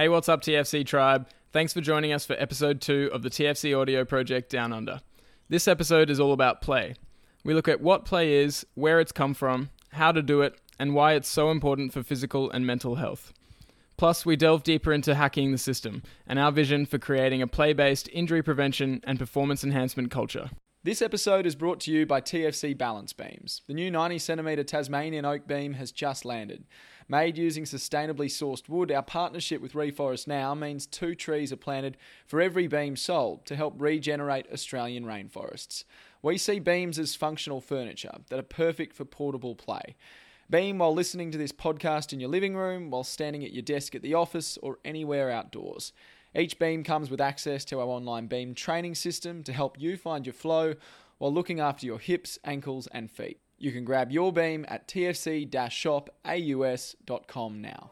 Hey, what's up, TFC Tribe? Thanks for joining us for episode two of the TFC Audio Project Down Under. This episode is all about play. We look at what play is, where it's come from, how to do it, and why it's so important for physical and mental health. Plus, we delve deeper into hacking the system and our vision for creating a play based injury prevention and performance enhancement culture. This episode is brought to you by TFC Balance Beams. The new 90cm Tasmanian oak beam has just landed. Made using sustainably sourced wood, our partnership with Reforest Now means two trees are planted for every beam sold to help regenerate Australian rainforests. We see beams as functional furniture that are perfect for portable play. Beam while listening to this podcast in your living room, while standing at your desk at the office, or anywhere outdoors. Each beam comes with access to our online beam training system to help you find your flow while looking after your hips, ankles, and feet. You can grab your beam at tfc shopaus.com now.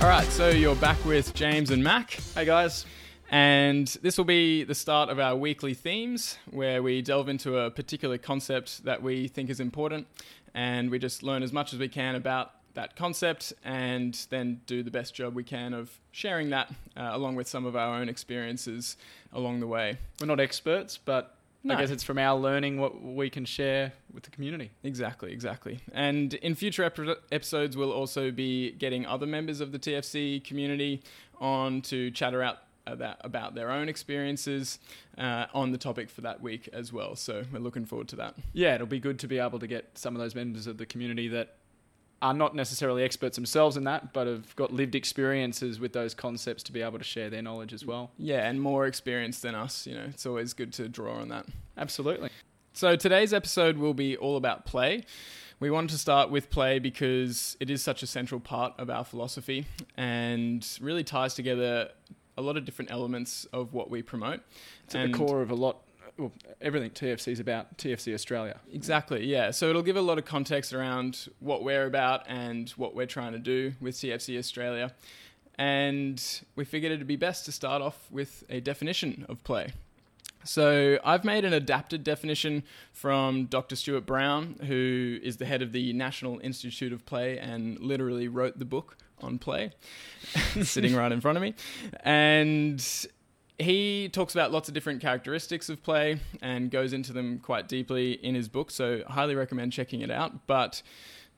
All right, so you're back with James and Mac. Hey guys. And this will be the start of our weekly themes where we delve into a particular concept that we think is important and we just learn as much as we can about that concept and then do the best job we can of sharing that uh, along with some of our own experiences along the way. We're not experts, but No. I guess it's from our learning what we can share with the community. Exactly, exactly. And in future ep- episodes, we'll also be getting other members of the TFC community on to chatter out about, about their own experiences uh, on the topic for that week as well. So we're looking forward to that. Yeah, it'll be good to be able to get some of those members of the community that are not necessarily experts themselves in that, but have got lived experiences with those concepts to be able to share their knowledge as well. Yeah, and more experience than us. You know, it's always good to draw on that. Absolutely. So today's episode will be all about play. We wanted to start with play because it is such a central part of our philosophy and really ties together a lot of different elements of what we promote. It's at And- the core of a lot, well, everything TFC is about, TFC Australia. Exactly, yeah. So it'll give a lot of context around what we're about and what we're trying to do with TFC Australia. And we figured it'd be best to start off with a definition of play. So I've made an adapted definition from Dr. Stuart Brown, who is the head of the National Institute of Play and literally wrote the book on play, sitting right in front of me. And he talks about lots of different characteristics of play and goes into them quite deeply in his book, so highly recommend checking it out. But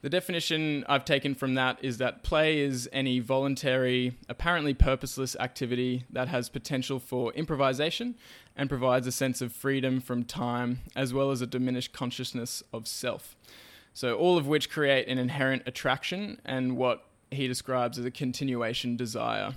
the definition I've taken from that is that play is any voluntary, apparently purposeless activity that has potential for improvisation and provides a sense of freedom from time as well as a diminished consciousness of self. So, all of which create an inherent attraction and what he describes as a continuation desire.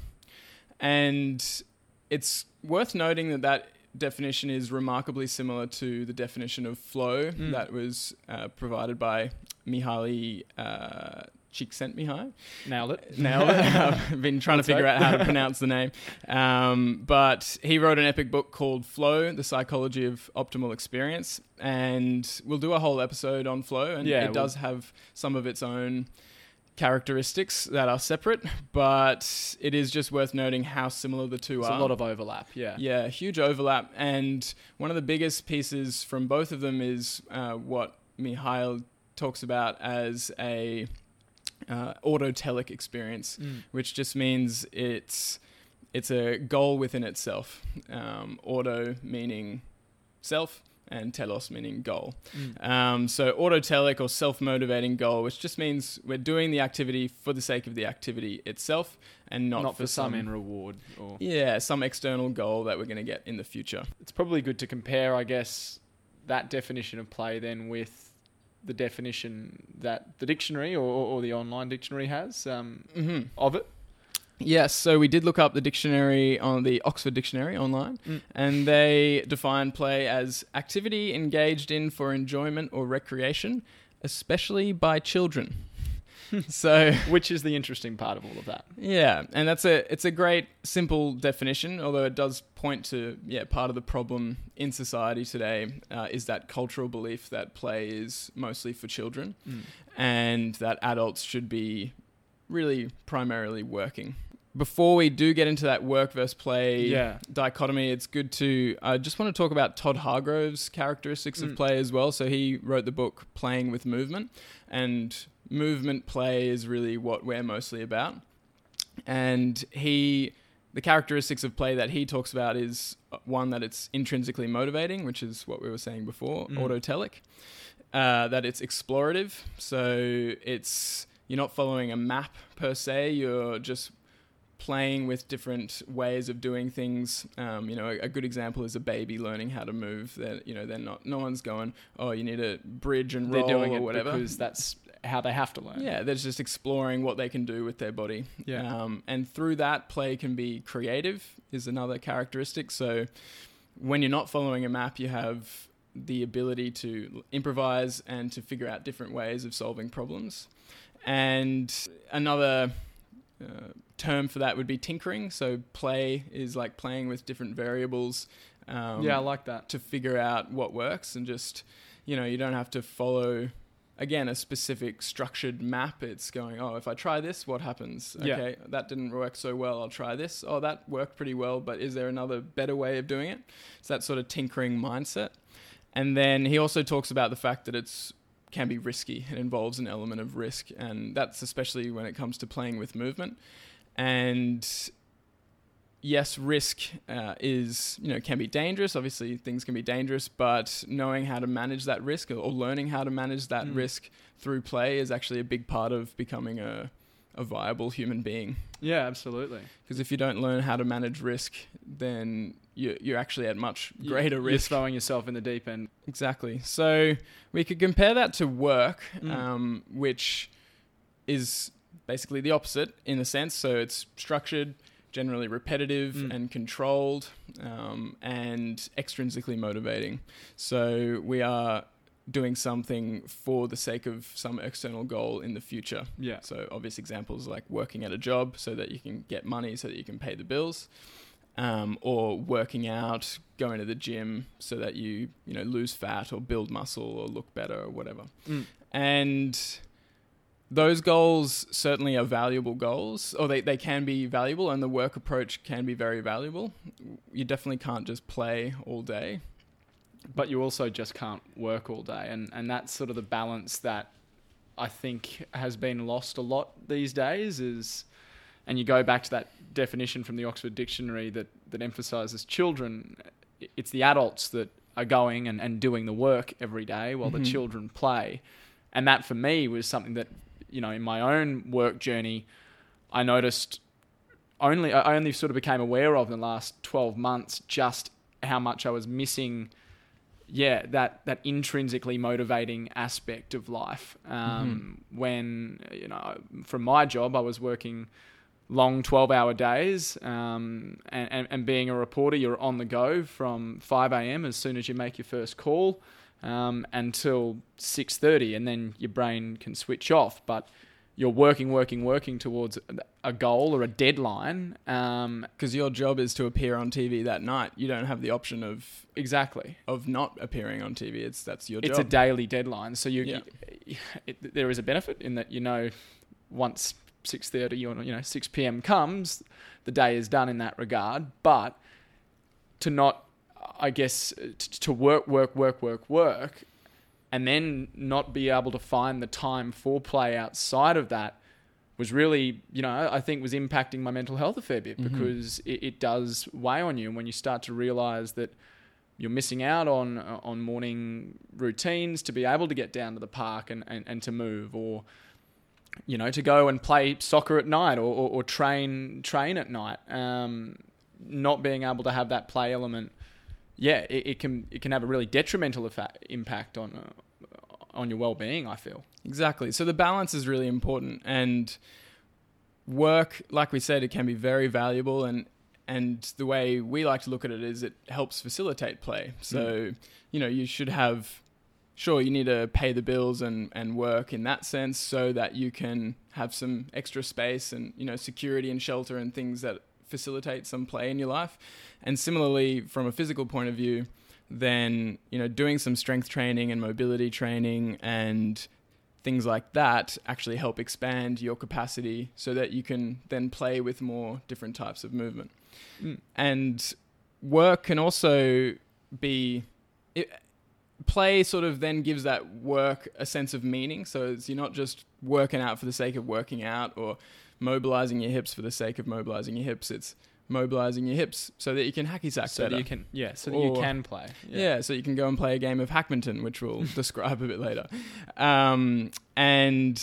And it's worth noting that that definition is remarkably similar to the definition of flow Mm. that was uh, provided by Mihaly uh, Csikszentmihalyi. Nailed it. Nailed it. I've been trying to figure right. out how to pronounce the name. Um, but he wrote an epic book called Flow, The Psychology of Optimal Experience. And we'll do a whole episode on flow. And Yeah, it we'll- does have some of its own characteristics that are separate, but it is just worth noting how similar the two There's are. a lot of overlap, yeah. Yeah, huge overlap. And one of the biggest pieces from both of them is uh, what Mihaly talks about as a uh, autotelic experience, Mm. which just means it's it's a goal within itself. Um, auto meaning self, and telos meaning goal. Mm. Um, so autotelic or self-motivating goal, which just means we're doing the activity for the sake of the activity itself, and not, Not, for some end reward. Or yeah, some external goal that we're going to get in the future. it's probably good to compare, I guess, that definition of play then with the definition that the dictionary or, or the online dictionary has um, hmm of it. Yes, so we did look up the dictionary on the Oxford Dictionary online, Mm. and they define play as activity engaged in for enjoyment or recreation, especially by children. so Which is the interesting part of all of that. yeah, and that's a it's a great simple definition, although it does point to yeah part of the problem in society today uh, is that cultural belief that play is mostly for children, and that adults should be really primarily working. Before we do get into that work versus play Yeah. dichotomy, it's good to. I just want to talk about Todd Hargrove's characteristics of Mm. play as well. So he wrote the book Playing with Movement, and movement play is really what we're mostly about. And he, the characteristics of play that he talks about is uh, one that it's intrinsically motivating, which is what we were saying before, Mm. autotelic. Uh, that it's explorative, so it's you're not following a map per se. You're just playing with different ways of doing things. Um, you know, a, a good example is a baby learning how to move. That you know, they're not. No one's going, oh, you need a bridge and They're roll doing or it whatever. because that's how they have to learn. Yeah, they're just exploring what they can do with their body. Yeah. Um, and through that, play can be creative, is another characteristic. So when you're not following a map, you have the ability to improvise and to figure out different ways of solving problems. And another uh, term for that would be tinkering. So play is like playing with different variables. Um, yeah, I like that. to figure out what works and just you know you don't have to follow again a specific structured map it's going oh if i try this what happens Yeah. okay that didn't work so well i'll try this oh that worked pretty well but is there another better way of doing it it's that sort of tinkering mindset and then he also talks about the fact that it's can be risky it involves an element of risk and that's especially when it comes to playing with movement and yes, risk uh, is you know can be dangerous. Obviously, things can be dangerous, but knowing how to manage that risk or, or learning how to manage that Mm. risk through play is actually a big part of becoming a a viable human being. Yeah, absolutely. Because if you don't learn how to manage risk, then you're, you're actually at much greater You're risk. throwing yourself in the deep end. Exactly. So we could compare that to work, Mm. um, which is basically the opposite in a sense. So it's structured, generally repetitive Mm. and controlled, um, and extrinsically motivating. So we are doing something for the sake of some external goal in the future. Yeah. So obvious examples like working at a job so that you can get money so that you can pay the bills, um, or working out, going to the gym so that you you know lose fat or build muscle or look better or whatever. Mm. And those goals certainly are valuable goals, or they, they can be valuable, and the work approach can be very valuable. You definitely can't just play all day. but you also just can't work all day and and that's sort of the balance that I think has been lost a lot these days is and you go back to that definition from the Oxford Dictionary that that emphasizes children it's the adults that are going and, and doing the work every day while Mhm. the children play and that for me was something that you know in my own work journey I noticed only I only sort of became aware of in the last 12 months just how much I was missing yeah that that intrinsically motivating aspect of life. Um, when you know from my job I was working long 12 hour days um, and, and, and being a reporter you're on the go from 5 a.m as soon as you make your first call um, until 6.30 and then your brain can switch off but you're working working working towards a goal or a deadline um, Because your job is to appear on TV that night. You don't have the option of exactly of not appearing on TV. It's that's your it's a daily deadline so you, Yeah. it, there is a benefit in that you know once 6.30 or you know 6 p.m comes the day is done in that regard but to not i guess t- to work work work work work and then not be able to find the time for play outside of that was really, you know, I think was impacting my mental health a fair bit Mhm. because it, it does weigh on you. And when you start to realize that you're missing out on on morning routines to be able to get down to the park and, and, and to move or you know to go and play soccer at night or, or, or train train at night um, not being able to have that play element yeah it, it can it can have a really detrimental effect, impact on uh, on your well-being I feel Exactly. So the balance is really important, and work, like we said, it can be very valuable, and and the way we like to look at it is it helps facilitate play. So you know you should have. Sure, you need to pay the bills and, and work in that sense so that you can have some extra space and you know security and shelter and things that facilitate some play in your life. And similarly, from a physical point of view, then you know doing some strength training and mobility training and things like that actually help expand your capacity so that you can then play with more different types of movement. Mm. And work can also be it, play sort of then gives that work a sense of meaning so it's, you're not just working out for the sake of working out or mobilizing your hips for the sake of mobilizing your hips it's mobilizing your hips so that you can hacky sack so better. that you can yeah so that you can play Yeah. so you can go and play a game of Hackminton, which we'll describe a bit later. Um, and,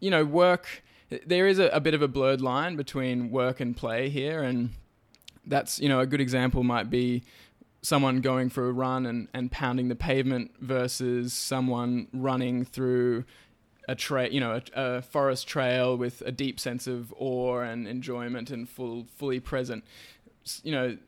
you know, work, there is a, a bit of a blurred line between work and play here. And that's, you know, a good example might be someone going for a run and, and pounding the pavement versus someone running through a trail, you know, a, a forest trail with a deep sense of awe and enjoyment and full, fully present. You know,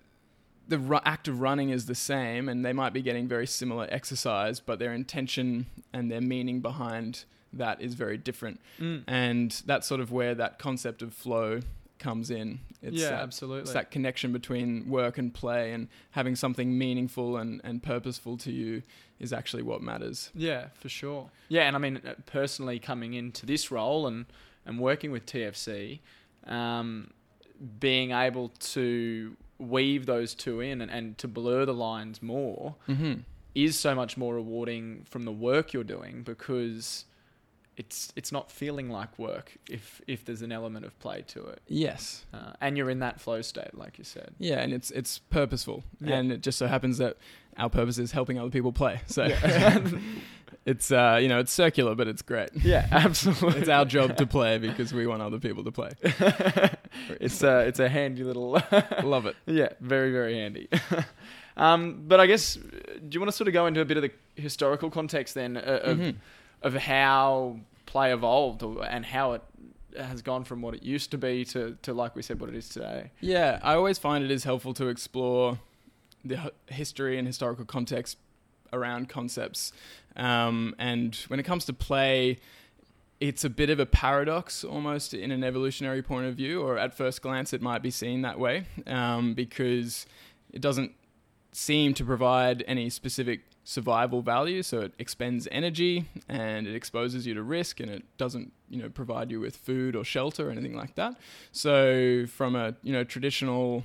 the ru- act of running is the same, and they might be getting very similar exercise, but their intention and their meaning behind that is very different. Mm. And that's sort of where that concept of flow comes in. It's yeah that, absolutely it's that connection between work and play, and having something meaningful and, and purposeful to you is actually what matters. Yeah, for sure. Yeah, and I mean, uh, personally coming into this role and, and working with TFC, um, being able to weave those two in and, and to blur the lines more Mm-hmm. is so much more rewarding from the work you're doing because it's it's not feeling like work if if there's an element of play to it Yes. uh, and you're in that flow state like you said Yeah, and it's it's purposeful, Yeah. and it just so happens that our purpose is helping other people play. So Yeah. it's uh, you know it's circular, but it's great. yeah absolutely It's our job to play because we want other people to play. it's a it's a handy little Love it. Yeah, very, very handy. um, but I guess, do you want to sort of go into a bit of the historical context then uh, of, Mhm. Of how play evolved and how it has gone from what it used to be to, to, like we said, what it is today? Yeah, I always find it is helpful to explore the history and historical context around concepts. Um, and when it comes to play, it's a bit of a paradox almost in an evolutionary point of view, or at first glance, it might be seen that way um, because it doesn't seem to provide any specific survival value. So it expends energy and it exposes you to risk, and it doesn't, you know, provide you with food or shelter or anything like that. So from a you know traditional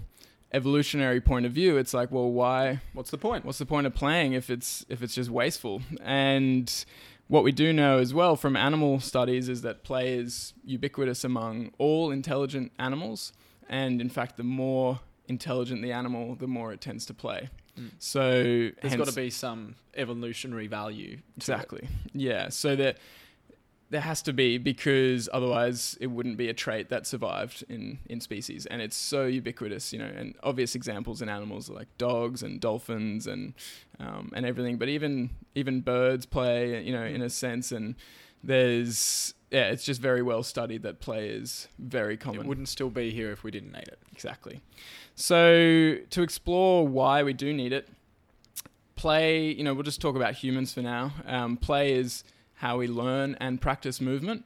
evolutionary point of view, it's like, well, why What's the point? what's the point of playing if it's if it's just wasteful and what we do know as well from animal studies is that play is ubiquitous among all intelligent animals and in fact the more intelligent the animal the more it tends to play Mm. so there's got to be some evolutionary value. to it. Exactly. Yeah. So that there has to be because otherwise it wouldn't be a trait that survived in, in species. And it's so ubiquitous, you know, and obvious examples in animals are like dogs and dolphins and um, and everything. But even even birds play, you know, in a sense. And there's yeah, it's just very well studied that play is very common. It wouldn't still be here if we didn't need it. Exactly. So to explore why we do need it, play. You know, we'll just talk about humans for now. Um, play is how we learn and practice movement,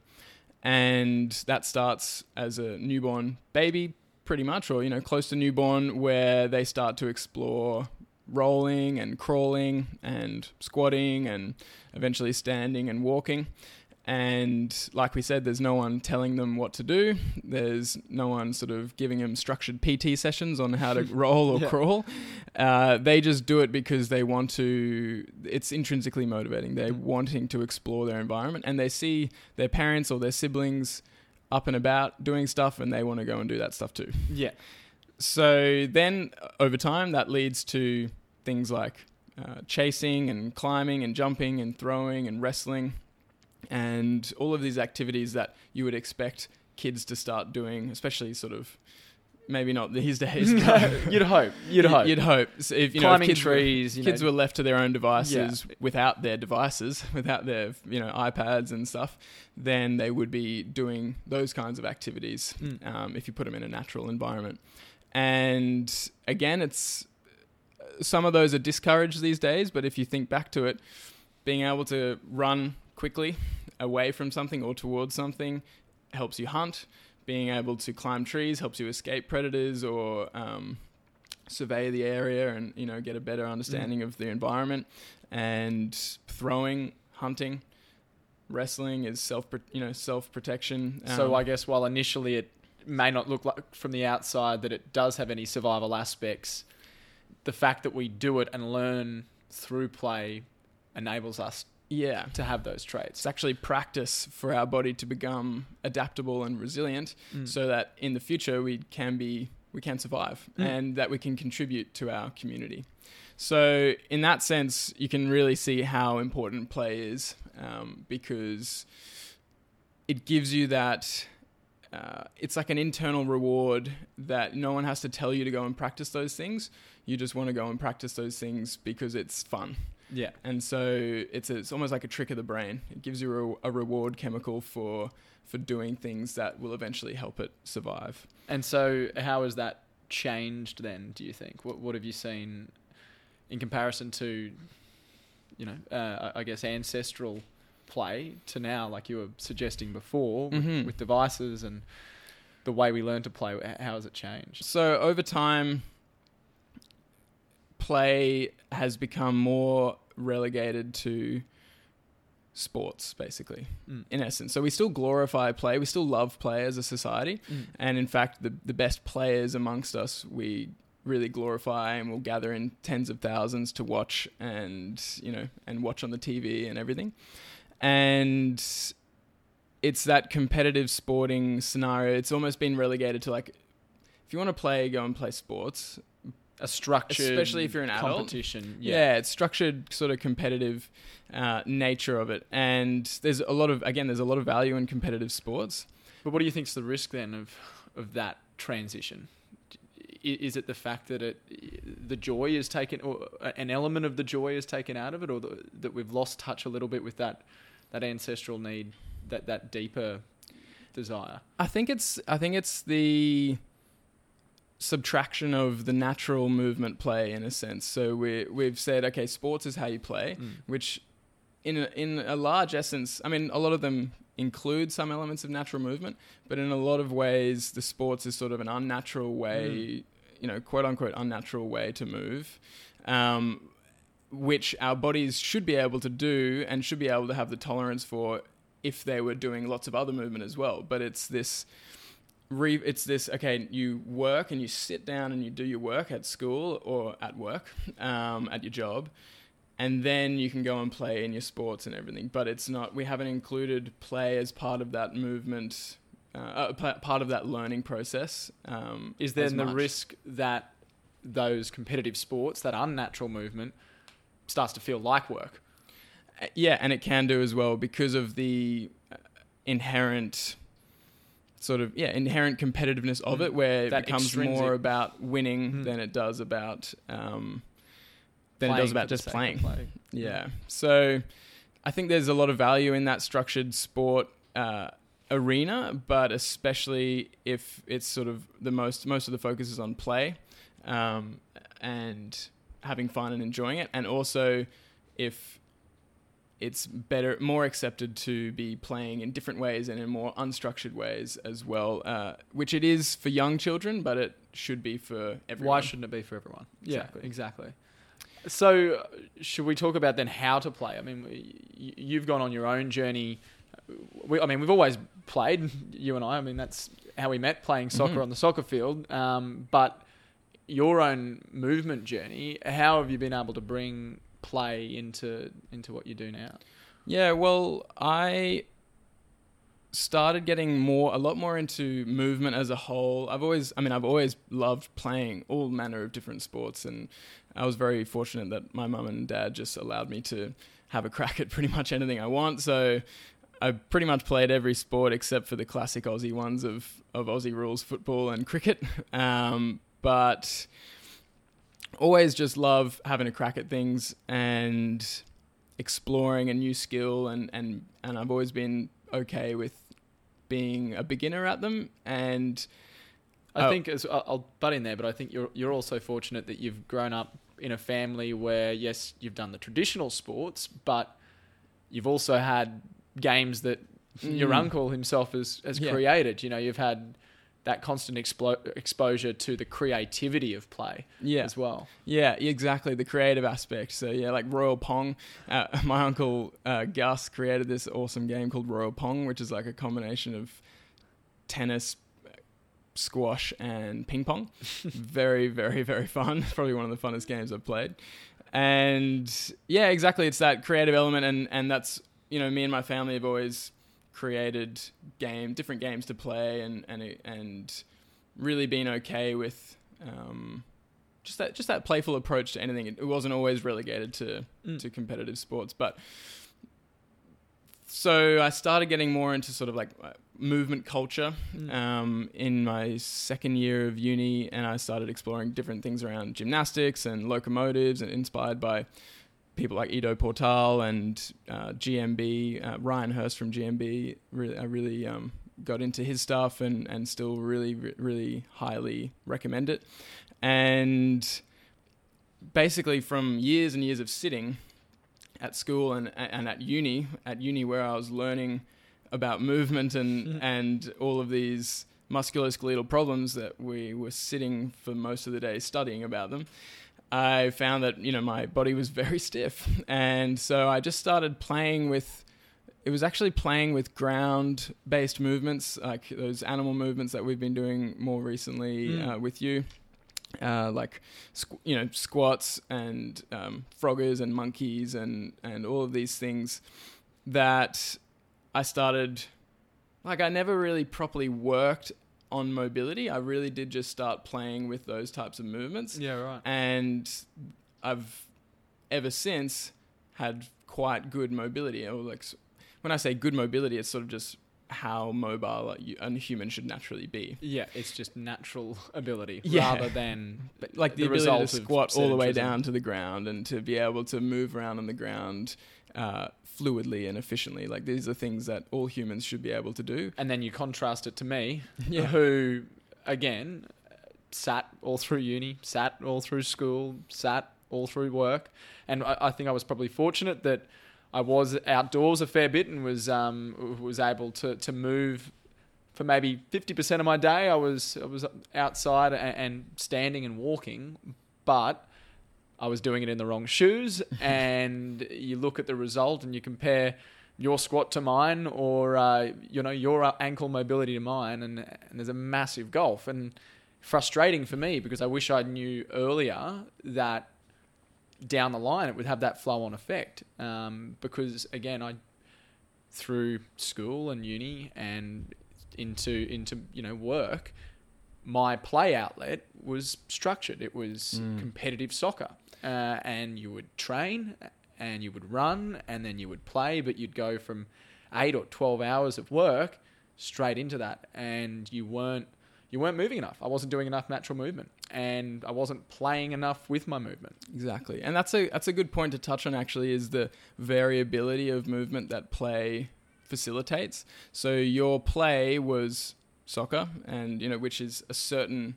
and that starts as a newborn baby, pretty much, or you know, close to newborn, where they start to explore rolling and crawling and squatting and eventually standing and walking. And like we said, there's no one telling them what to do. There's no one sort of giving them structured PT sessions on how to roll or Yeah. crawl. Uh, they just do it because they want to. It's intrinsically motivating. They're Mm. wanting to explore their environment, and they see their parents or their siblings up and about doing stuff, and they want to go and do that stuff too. Yeah. So then, uh, over time, that leads to things like uh, chasing and climbing and jumping and throwing and wrestling, and all of these activities that you would expect kids to start doing, especially sort of maybe not these days. but you'd hope. You'd hope. You'd hope. So if you know, if Climbing kids were- trees. you kids know, were left to their own devices without their devices, without their you know iPads and stuff, then they would be doing those kinds of activities Mm. um, if you put them in a natural environment. And again, it's some of those are discouraged these days, but if you think back to it, being able to run quickly away from something or towards something helps you hunt. Being able to climb trees helps you escape predators or um, survey the area and you know get a better understanding of the environment. And throwing, hunting, wrestling is self you know self protection. so I guess while initially it may not look like from the outside that it does have any survival aspects, the fact that we do it and learn through play enables us yeah, to have those traits. it's actually practice for our body to become adaptable and resilient, Mm. so that in the future we can be we can survive Mm. and that we can contribute to our community. So in that sense, you can really see how important play is um, because it gives you that. Uh, it's like an internal reward that no one has to tell you to go and practice those things. You just want to go and practice those things because it's fun. Yeah. And so it's it's almost like a trick of the brain. It gives you a, a reward chemical for for doing things that will eventually help it survive. And so, how has that changed then? Do you think? What What have you seen in comparison to, you know, uh, I guess ancestral play to now, like you were suggesting before, with, Mhm. with devices and the way we learn to play? How has it changed? So over time, play has become more relegated to sports, basically, Mm. in essence. So we still glorify play. We still love play as a society. And in fact, the, the best players amongst us, we really glorify and we'll gather in tens of thousands to watch and, you know, and watch on the TV and everything. And it's that competitive sporting scenario. It's almost been relegated to like, if you want to play, go and play sports. A structured, Especially if you're an adult. competition. Yeah, it's structured, sort of competitive uh, nature of it. And there's a lot of, again, there's a lot of value in competitive sports. But what do you think's the risk then of of that transition? Is it the fact that it the joy is taken, or an element of the joy is taken out of it, or the, that we've lost touch a little bit with that that ancestral need, that that deeper desire? I think it's I think it's the subtraction of the natural movement play in a sense. So we we've said okay, sports is how you play, which in a, in a large essence, I mean a lot of them include some elements of natural movement, but in a lot of ways the sports is sort of an unnatural way, you know, quote unquote unnatural way to move. Um, which our bodies should be able to do and should be able to have the tolerance for if they were doing lots of other movement as well. But it's this, re- it's this. Okay, you work and you sit down and you do your work at school or at work, um, at your job, and then you can go and play in your sports and everything. But it's not. We haven't included play as part of that movement. Uh, uh, part of that learning process. Um, Is there as the risk that those competitive sports, that unnatural movement, starts to feel like work? Uh, Yeah, and it can do as well because of the uh, inherent sort of yeah inherent competitiveness of Mm. it, where it That becomes extrinsic- more about winning Mm. than it does about um, than it does about just playing. play. Yeah, so I think there's a lot of value in that structured sport. Uh, arena but especially if it's sort of the most most of the focus is on play um, and having fun and enjoying it and also if it's better more accepted to be playing in different ways and in more unstructured ways as well uh, which it is for young children but it should be for everyone Why shouldn't it be for everyone? Exactly. Yeah, exactly. So, should we talk about then how to play? I mean, you've gone on your own journey. We, I mean, we've always played, you and I. I mean, that's how we met, playing soccer Mhm. on the soccer field. Um, but your own movement journey, how have you been able to bring play into into what you do now? Yeah, well, I started getting more, a lot more into movement as a whole. I've always, I mean, I've always loved playing all manner of different sports, and I was very fortunate that my mum and dad just allowed me to have a crack at pretty much anything I want. So I pretty much played every sport except for the classic Aussie ones of of Aussie rules football and cricket. Um, but always just love having a crack at things and exploring a new skill and and and I've always been okay with being a beginner at them and I Oh. think as I'll butt in there, but I think you're you're also fortunate that you've grown up in a family where yes, you've done the traditional sports, but you've also had games that your Mm. uncle himself has has Yeah. created. You know, you've had that constant explo- exposure to the creativity of play Yeah. as well. Yeah, exactly. The creative aspect. So yeah, like Royal Pong. Uh, my uncle uh, Gus created this awesome game called Royal Pong, which is like a combination of tennis, squash, and ping pong. very, very, very fun. Probably one of the funnest games I've played. And yeah, exactly. It's that creative element, and and that's you know me and my family have always created game different games to play, and and and really been okay with. Um, just that just that playful approach to anything. It, wasn't always relegated to Mm. to competitive sports, but so I started getting more into sort of like uh, movement culture Mm. um, in my second year of uni, and I started exploring different things around gymnastics and locomotives, and inspired by people like Ido Portal and uh, GMB, uh, Ryan Hurst from GMB. Really, I really um, got into his stuff, and and still really, really highly recommend it. And basically, from years and years of sitting at school and and at uni, at uni where I was learning about movement and Mhm. and all of these musculoskeletal problems that we were sitting for most of the day studying about them. I found that you know my body was very stiff, and so I just started playing with. It was actually playing with ground-based movements, like those animal movements that we've been doing more recently Mm. uh, with you, uh, like squ- you know squats and um, froggers and monkeys and and all of these things that I started. Like I never really properly worked on mobility. I really did just start playing with those types of movements Yeah, right. and I've ever since had quite good mobility. Or like when I say good mobility, it's sort of just how mobile a human should naturally be. Yeah, it's just natural ability Yeah. rather than Like the, The ability to squat all the way down to the ground and to be able to move around on the ground uh, fluidly and efficiently. Like these are things that all humans should be able to do. and then you contrast it to me, Yeah. who again sat all through uni, sat all through school, sat all through work, and I, I think I was probably fortunate that I was outdoors a fair bit and was um, was able to to move. For maybe fifty percent of my day, I was I was outside and, and standing and walking, but I was doing it in the wrong shoes. and you look at the result and you compare your squat to mine or uh, you know your ankle mobility to mine and, and there's a massive gulf and frustrating for me because I wish I knew earlier that down the line it would have that flow on effect um, because again I through school and uni and into into you know work my play outlet was structured it was Mm. competitive soccer uh, and you would train and you would run and then you would play but you'd go from 8 or 12 hours of work straight into that and you weren't you weren't moving enough I wasn't doing enough natural movement and I wasn't playing enough with my movement Exactly, and that's a that's a good point to touch on. Actually, is the variability of movement that play facilitates. So your play was soccer, and you know which is a certain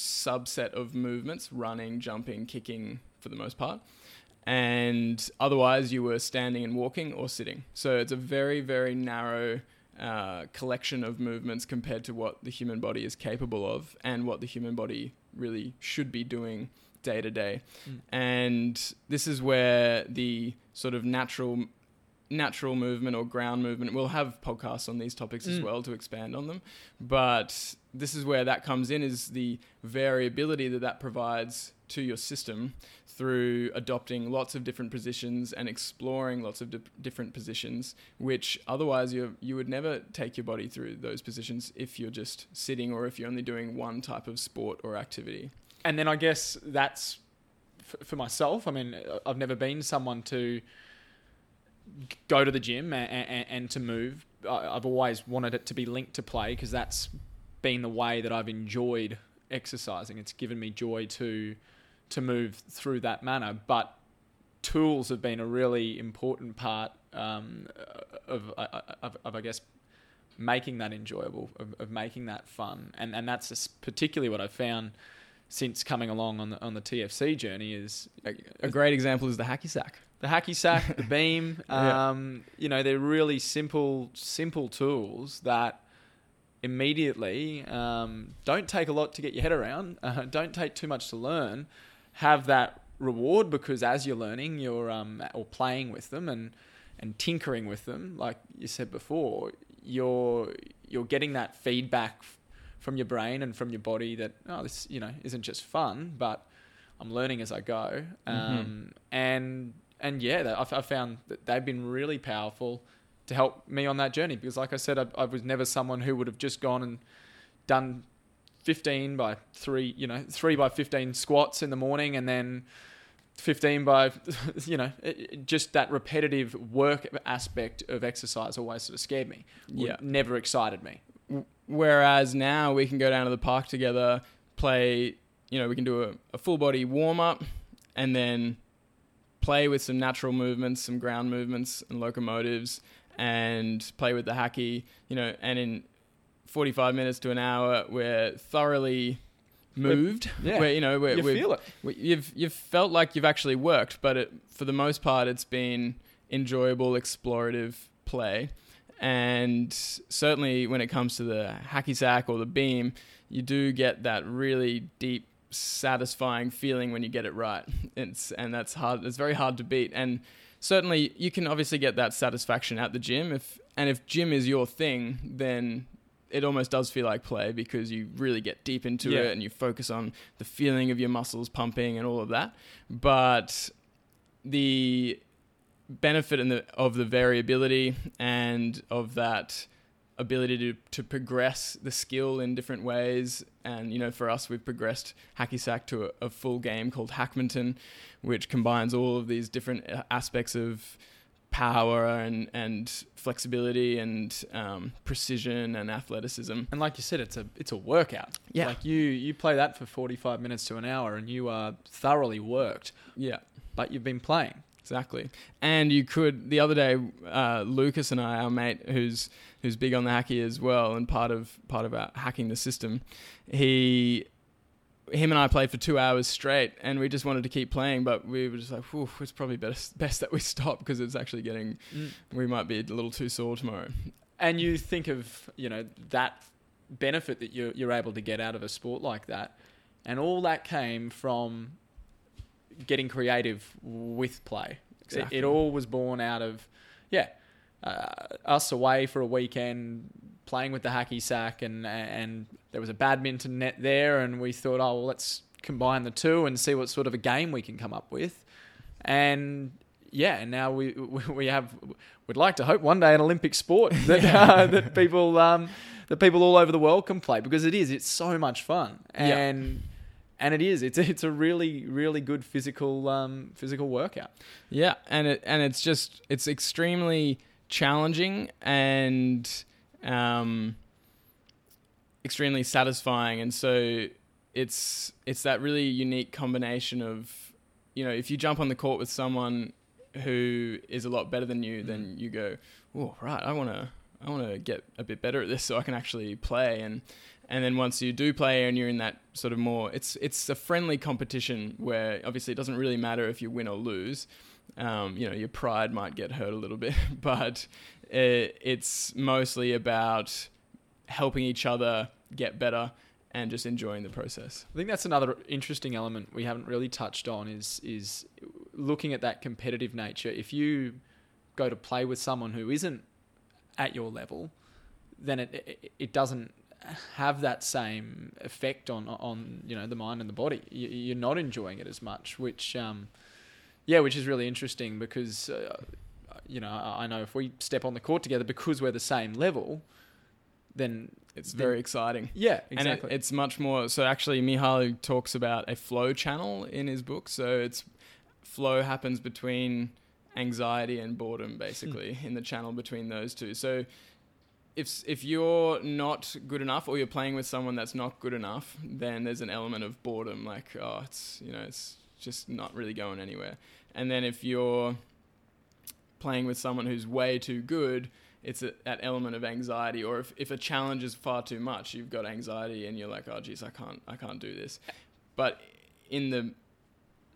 subset of movements: running, jumping, kicking, for the most part. And otherwise, you were standing and walking or sitting. So it's a very very narrow. Uh, collection of movements compared to what the human body is capable of and what the human body really should be doing day to day. Mm. And this is where the sort of natural natural movement or ground movement we'll have podcasts on these topics as Mm. well to expand on them but this is where that comes in is the variability that that provides to your system through adopting lots of different positions and exploring lots of di- different positions which otherwise you you would never take your body through those positions if you're just sitting or if you're only doing one type of sport or activity and then I guess that's f- for myself. I mean, I've never been someone to go to the gym and, and, and to move. I've always wanted it to be linked to play because that's been the way that I've enjoyed exercising. It's given me joy to to move through that manner. But tools have been a really important part um, of, of, of, I guess, making that enjoyable, of, of making that fun, and and that's just particularly what I've found since coming along on the on the TFC journey is a, great example is the hacky sack the hacky sack, the beam. Yeah. Um, You know, they're really simple simple tools that immediately um, don't take a lot to get your head around. Uh, don't take too much to learn. Have that reward because as you're learning, you're um, or playing with them and and tinkering with them, like you said before, you're you're getting that feedback from your brain and from your body that oh this you know isn't just fun, but I'm learning as I go. Um, mm-hmm. And and yeah, I, I found that they've been really powerful to help me on that journey because, like I said, I, I was never someone who would have just gone and done 15 by 3 you know 3 by 15 squats in the morning and then 15 by you know it, just that repetitive work aspect of exercise always sort of scared me. Yeah. never excited me. Whereas now we can go down to the park together play you know we can do a, a full body warm up and then play with some natural movements some ground movements and locomotives and play with the hacky you know and in 45 minutes to an hour we're thoroughly moved. Yeah. Where you know where you feel it. You've you've felt like you've actually worked, but it, for the most part, it's been enjoyable, explorative play. And certainly when it comes to the hacky sack or the beam, you do get that really deep, satisfying feeling when you get it right. It's and that's hard. It's very hard to beat. And certainly you can obviously get that satisfaction at the gym. If and if gym is your thing, then it almost does feel like play because you really get deep into yeah. it and you focus on the feeling of your muscles pumping and all of that. But the benefit the, of the variability and of that ability to, to progress the skill in different ways. And, you know, for us, we've progressed Hacky Sack to a, a full game called Hackminton, which combines all of these different aspects of power and and flexibility and um, precision and athleticism. And like you said, it's a it's a workout. Yeah, like you you play that for forty five minutes to an hour, and you are thoroughly worked. Yeah, but you've been playing exactly. And you could the other day, uh, Lucas and I, our mate, who's who's big on the hacky as well, and part of part of our hacking the system, he him and I played for two hours straight, and we just wanted to keep playing, but we were just like, it's probably best best that we stop because it's actually getting, mm. we might be a little too sore tomorrow. And you think of you know that benefit that you're you're able to get out of a sport like that, and all that came from getting creative with play. Exactly. It, it all was born out of, yeah, uh, us away for a weekend playing with the hacky sack, and and there was a badminton net there, and we thought, oh well, let's combine the two and see what sort of a game we can come up with, and yeah, and now we we have we'd like to hope one day an Olympic sport that uh, that people um, that people all over the world can play because it is it's so much fun and. And it is. It's a, it's a really really good physical um, physical workout. Yeah, and it and it's just it's extremely challenging and um, extremely satisfying, and so it's it's that really unique combination of you know if you jump on the court with someone who is a lot better than you, then mm. you go, oh right, I want to I want to get a bit better at this so I can actually play and and then once you do play and you're in that sort of more it's it's a friendly competition where obviously it doesn't really matter if you win or lose um, you know your pride might get hurt a little bit but it, it's mostly about helping each other get better and just enjoying the process. I think that's another interesting element we haven't really touched on is is looking at that competitive nature. If you go to play with someone who isn't at your level, then it it, it doesn't have that same effect on on you know the mind and the body. You, are not enjoying it as much, which um, yeah, which is really interesting because uh, you know, I know if we step on the court together because we're the same level, then it's very exciting. Yeah, exactly. And it, it's much more. So actually, Mihaly talks about a flow channel in his book. So it's flow happens between anxiety and boredom, basically, hmm. in the channel between those two. So if if you're not good enough, or you're playing with someone that's not good enough, then there's an element of boredom. Like, oh, it's you know, it's just not really going anywhere. And then if you're playing with someone who's way too good, it's a, that element of anxiety. Or if, if a challenge is far too much, you've got anxiety and you're like, oh, geez, I can't, I can't do this. But in the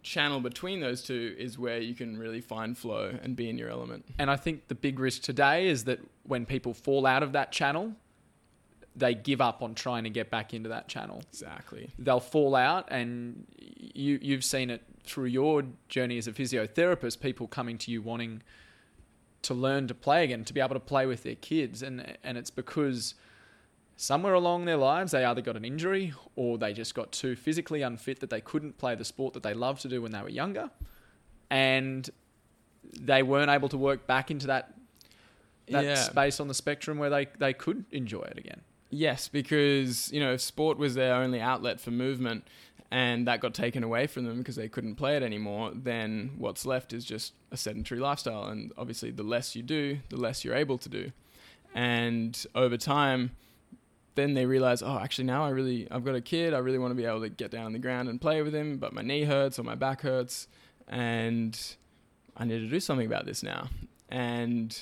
channel between those two is where you can really find flow and be in your element. And I think the big risk today is that when people fall out of that channel, they give up on trying to get back into that channel. Exactly. They'll fall out, and you you've seen it through your journey as a physiotherapist. People coming to you wanting to learn to play again, to be able to play with their kids, and and it's because somewhere along their lives they either got an injury or they just got too physically unfit that they couldn't play the sport that they loved to do when they were younger, and they weren't able to work back into that that Yeah. space on the spectrum where they, they could enjoy it again. Yes, because you know if sport was their only outlet for movement, and that got taken away from them because they couldn't play it anymore, then what's left is just a sedentary lifestyle. And obviously, the less you do, the less you're able to do. And over time, then they realize, oh, actually now I really I've got a kid. I really want to be able to get down on the ground and play with him, but my knee hurts or my back hurts, and I need to do something about this now. And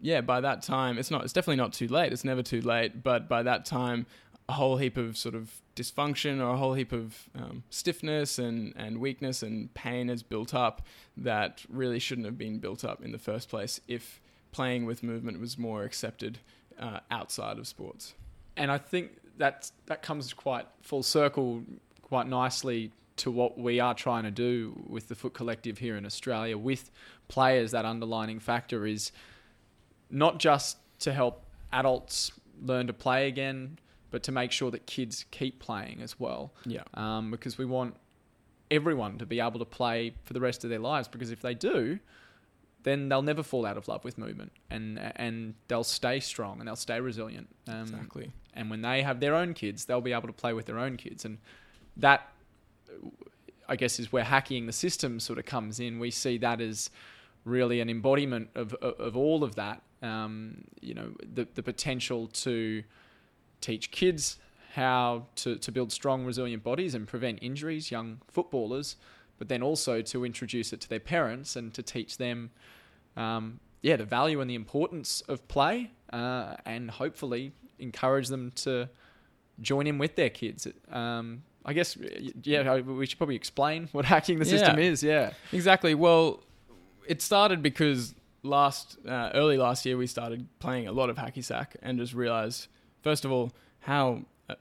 yeah, by that time, it's not. It's definitely not too late. It's never too late. But by that time, a whole heap of sort of dysfunction or a whole heap of um, stiffness and and weakness and pain has built up that really shouldn't have been built up in the first place. If playing with movement was more accepted uh, outside of sports. And I think that that comes quite full circle, quite nicely to what we are trying to do with the Foot Collective here in Australia with players. That underlining factor is not just to help adults learn to play again, but to make sure that kids keep playing as well. Yeah. Um, because we want everyone to be able to play for the rest of their lives. Because if they do, then they'll never fall out of love with movement, and and they'll stay strong and they'll stay resilient. Um, Exactly. And when they have their own kids, they'll be able to play with their own kids. And that, I guess, is where hacking the system sort of comes in. We see that as really an embodiment of, of, all of that. Um, you know, the, the potential to teach kids how to, to build strong, resilient bodies and prevent injuries, young footballers, but then also to introduce it to their parents and to teach them, um, yeah, the value and the importance of play, uh, and hopefully encourage them to join in with their kids. Um, I guess, yeah, we should probably explain what hacking the system Yeah. is. Yeah. Exactly. Well, it started because last uh, early last year we started playing a lot of hacky sack and just realized first of all how uh,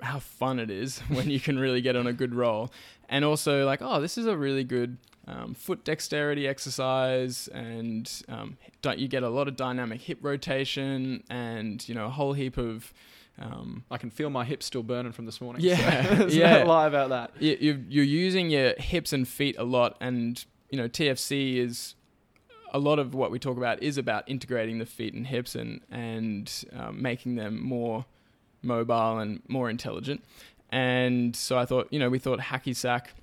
how fun it is when you can really get on a good roll, and also like oh this is a really good um, foot dexterity exercise, and um, you get a lot of dynamic hip rotation, and you know a whole heap of um, I can feel my hips still burning from this morning. Yeah, so yeah. lie about that. you- you're, you're using your hips and feet a lot and you know tfc is a lot of what we talk about is about integrating the feet and hips and and um, making them more mobile and more intelligent and so i thought you know we thought hacky sack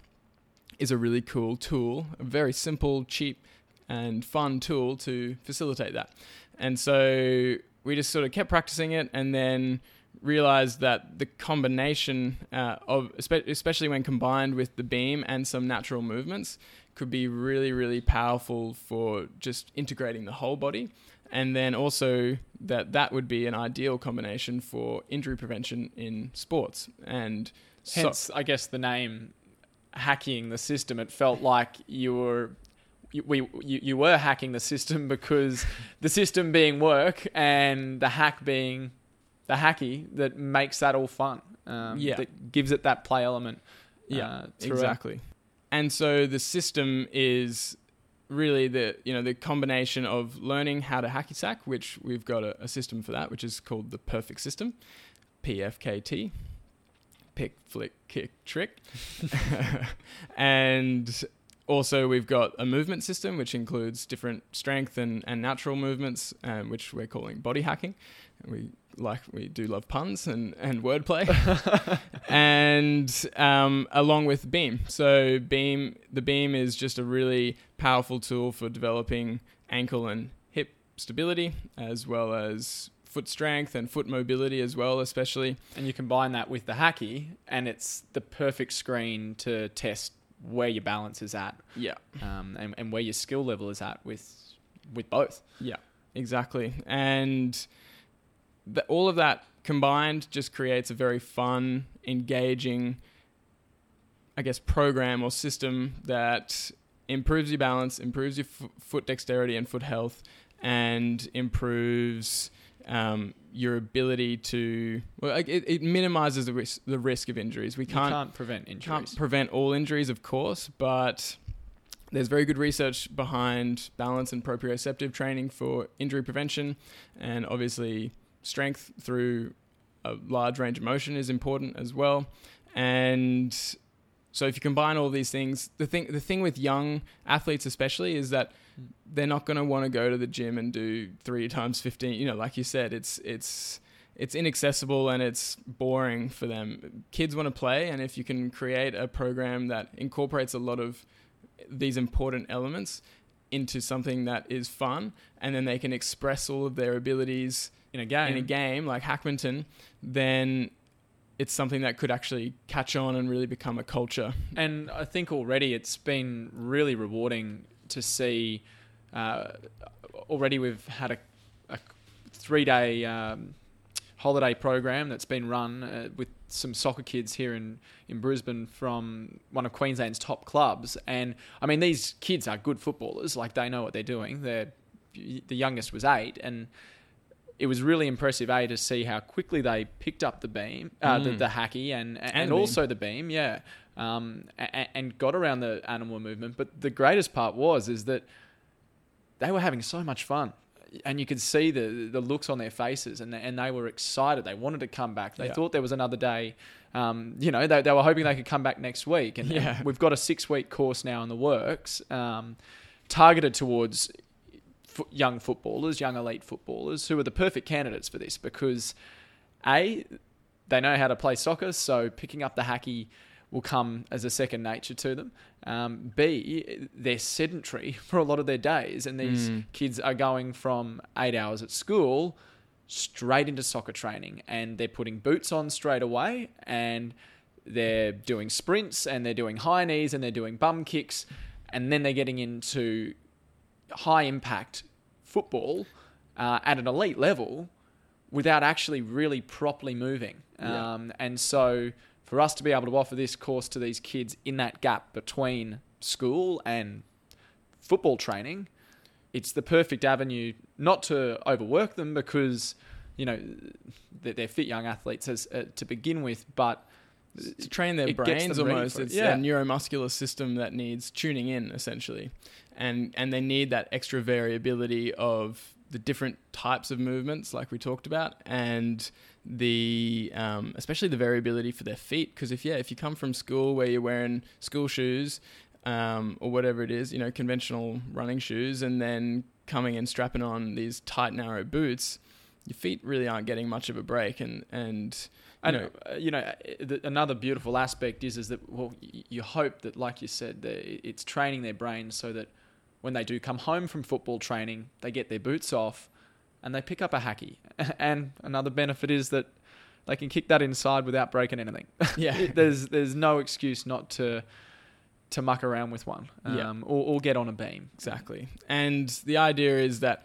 is a really cool tool a very simple cheap and fun tool to facilitate that. And so we just sort of kept practicing it and then realized that the combination uh, of especially when combined with the beam and some natural movements could be really really powerful for just integrating the whole body. And then also that that would be an ideal combination for injury prevention in sports. And so- Hence, I guess the name hacking the system. It felt like you were. you- We you, you were hacking the system because the system being work and the hack being the hacky that makes that all fun. Um, Yeah. that gives it that play element. Yeah, uh, exactly. And so the system is really the you know the combination of learning how to hacky sack, which we've got a, a system for that, which is called the Perfect System, PFKT, pick, flick, kick, trick, and also we've got a movement system which includes different strength and, and natural movements, um, which we're calling body hacking. We like we do love puns and, and wordplay. And um, along with beam. So beam the beam is just a really powerful tool for developing ankle and hip stability as well as foot strength and foot mobility as well especially And you combine that with the hacky, and it's the perfect screen to test where your balance is at yeah um, and, and where your skill level is at with with both. Yeah, exactly. And the, all of that combined just creates a very fun, engaging, I guess, program or system that improves your balance, improves your f- foot dexterity and foot health, and improves um, your ability to well, it, it minimizes the risk the risk of injuries. We can't can't prevent injuries. can't prevent all injuries, of course, but there's very good research behind balance and proprioceptive training for injury prevention, and obviously strength through a large range of motion is important as well. And so if you combine all these things, the thing the thing with young athletes especially is that they're not going to want to go to the gym and do 3 times 15, you know, like you said, it's it's it's inaccessible and it's boring for them. Kids want to play and if you can create a program that incorporates a lot of these important elements into something that is fun and then they can express all of their abilities in a game. in a game like Hackminton, then it's something that could actually catch on and really become a culture. And I think already it's been really rewarding to see. Uh, already we've had a, a three day um, holiday program that's been run uh, with some soccer kids here in, in Brisbane from one of Queensland's top clubs. And I mean, these kids are good footballers, like they know what they're doing. They're, the youngest was eight, and it was really impressive, A, to see how quickly they picked up the beam, uh, the, Mm. the hacky, and, and, the beam. also the beam, yeah, um, and, and got around the animal movement. But the greatest part was is that they were having so much fun. And you could see the the looks on their faces, and and they were excited. They wanted to come back. They Yeah. thought there was another day. Um, you know, they, they were hoping they could come back next week. And, and Yeah. we've got a six week course now in the works, um, targeted towards fo- young footballers, young elite footballers, who are the perfect candidates for this because a they know how to play soccer, so picking up the hacky will come as a second nature to them. Um, B, they're sedentary for a lot of their days, and these Mm. kids are going from eight hours at school straight into soccer training, and they're putting boots on straight away, and they're doing sprints, and they're doing high knees, and they're doing bum kicks, and then they're getting into high impact football uh, at an elite level without actually really properly moving. Yeah. Um, and so for us to be able to offer this course to these kids in that gap between school and football training, it's the perfect avenue not to overwork them because you know they're, they're fit young athletes as uh, to begin with, but to train their It brains almost. It's Yeah. a neuromuscular system that needs tuning in essentially, and and they need that extra variability of the different types of movements, like we talked about, and the um, especially the variability for their feet. Because if yeah, if you come from school where you're wearing school shoes. Um, or whatever it is, you know, conventional running shoes, and then coming and strapping on these tight, narrow boots, your feet really aren't getting much of a break, and and you know, uh, you know, the, another beautiful aspect is is that well, y- you hope that, like you said, that it's training their brains so that when they do come home from football training, they get their boots off and they pick up a hacky. And another benefit is that they can kick that inside without breaking anything. yeah, there's there's no excuse not to to muck around with one, Yeah. um, or, or get on a beam. Exactly. And the idea is that,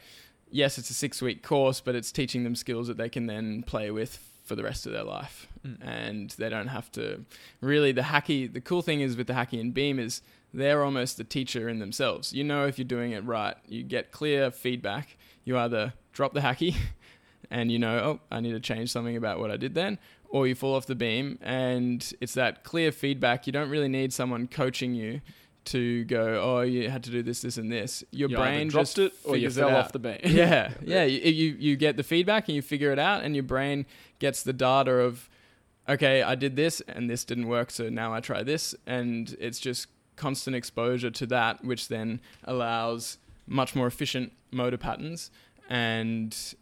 yes, it's a six week course, but it's teaching them skills that they can then play with for the rest of their life. Mm. And they don't have to really. The hacky, the cool thing is with the hacky and beam is they're almost the teacher in themselves. You know if you're doing it right. You get clear feedback. You either drop the hacky and you know, oh, I need to change something about what I did then, or you fall off the beam and it's that clear feedback. You don't really need someone coaching you to go, oh, you had to do this, this, and this. Your You brain dropped just it or you fell off the beam. yeah, yeah. You, you you get the feedback and you figure it out, and your brain gets the data of, okay, I did this and this didn't work, so now I try this, and it's just constant exposure to that, which then allows much more efficient motor patterns and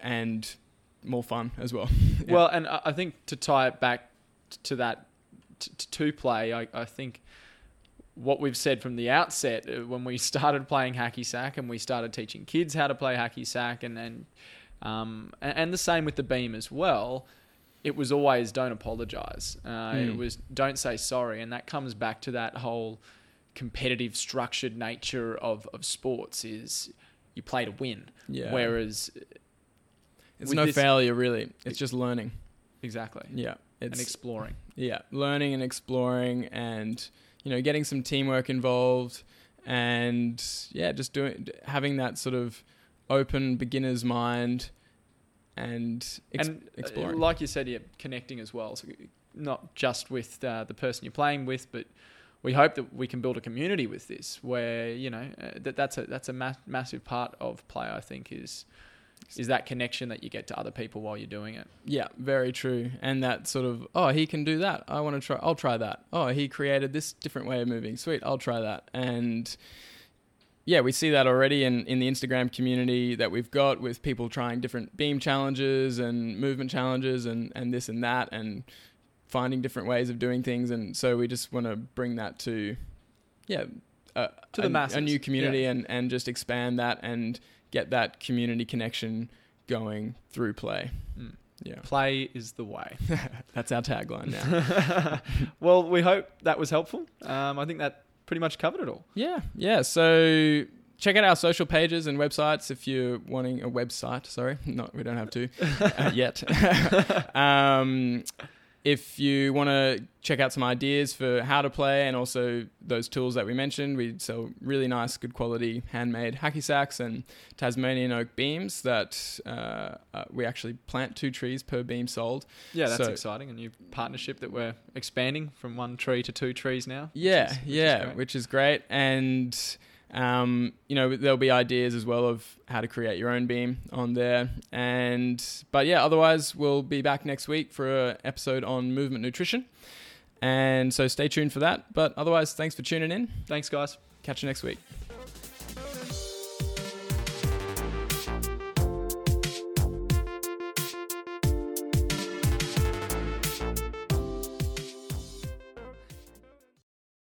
and more fun as well. Yeah. Well, and I think to tie it back to that t- to play, I, I think what we've said from the outset uh, when we started playing hacky sack and we started teaching kids how to play hacky sack and and um, and, and the same with the beam as well. It was always don't apologize. Uh, It Mm. was don't say sorry, and that comes back to that whole competitive, structured nature of of sports. Is you play to win, yeah. whereas it's no this- failure really. It's just learning. exactly Yeah. and It's exploring. yeah learning and exploring and you know getting some teamwork involved and yeah just doing having that sort of open beginner's mind and, ex- and uh, exploring. like you said, yeah, connecting as well. So not just with uh, the person you're playing with, but we hope that we can build a community with this, where you know uh, that that's a that's a ma- massive part of play. I think is is that connection that you get to other people while you're doing it. Yeah, very true. And that sort of, oh, he can do that. I want to try. I'll try that. Oh, he created this different way of moving. Sweet, I'll try that. And yeah, we see that already in, in the Instagram community that we've got with people trying different beam challenges and movement challenges and, and this and that and finding different ways of doing things. And so we just want to bring that to, yeah, a, To the a, masses, a new community and, and just expand that and get that community connection going through play. Mm. Yeah. Play is the way. That's our tagline now. well, we hope that was helpful. Um, I think that pretty much covered it all. yeah, yeah. So check out our social pages and websites if you're wanting a website. Sorry, not we don't have to uh, yet. um, if you want to check out some ideas for how to play and also those tools that we mentioned, we sell really nice, good quality handmade hacky sacks and Tasmanian oak beams that uh, uh, we actually plant two trees per beam sold. Yeah, that's So- exciting. A new partnership that we're expanding from one tree to two trees now. which Yeah, is- which yeah, great. which is great. And um, you know, there'll be ideas as well of how to create your own beam on there. And but yeah, otherwise we'll be back next week for an episode on movement nutrition. And so stay tuned for that. But otherwise, thanks for tuning in. Thanks, guys. Catch you next week.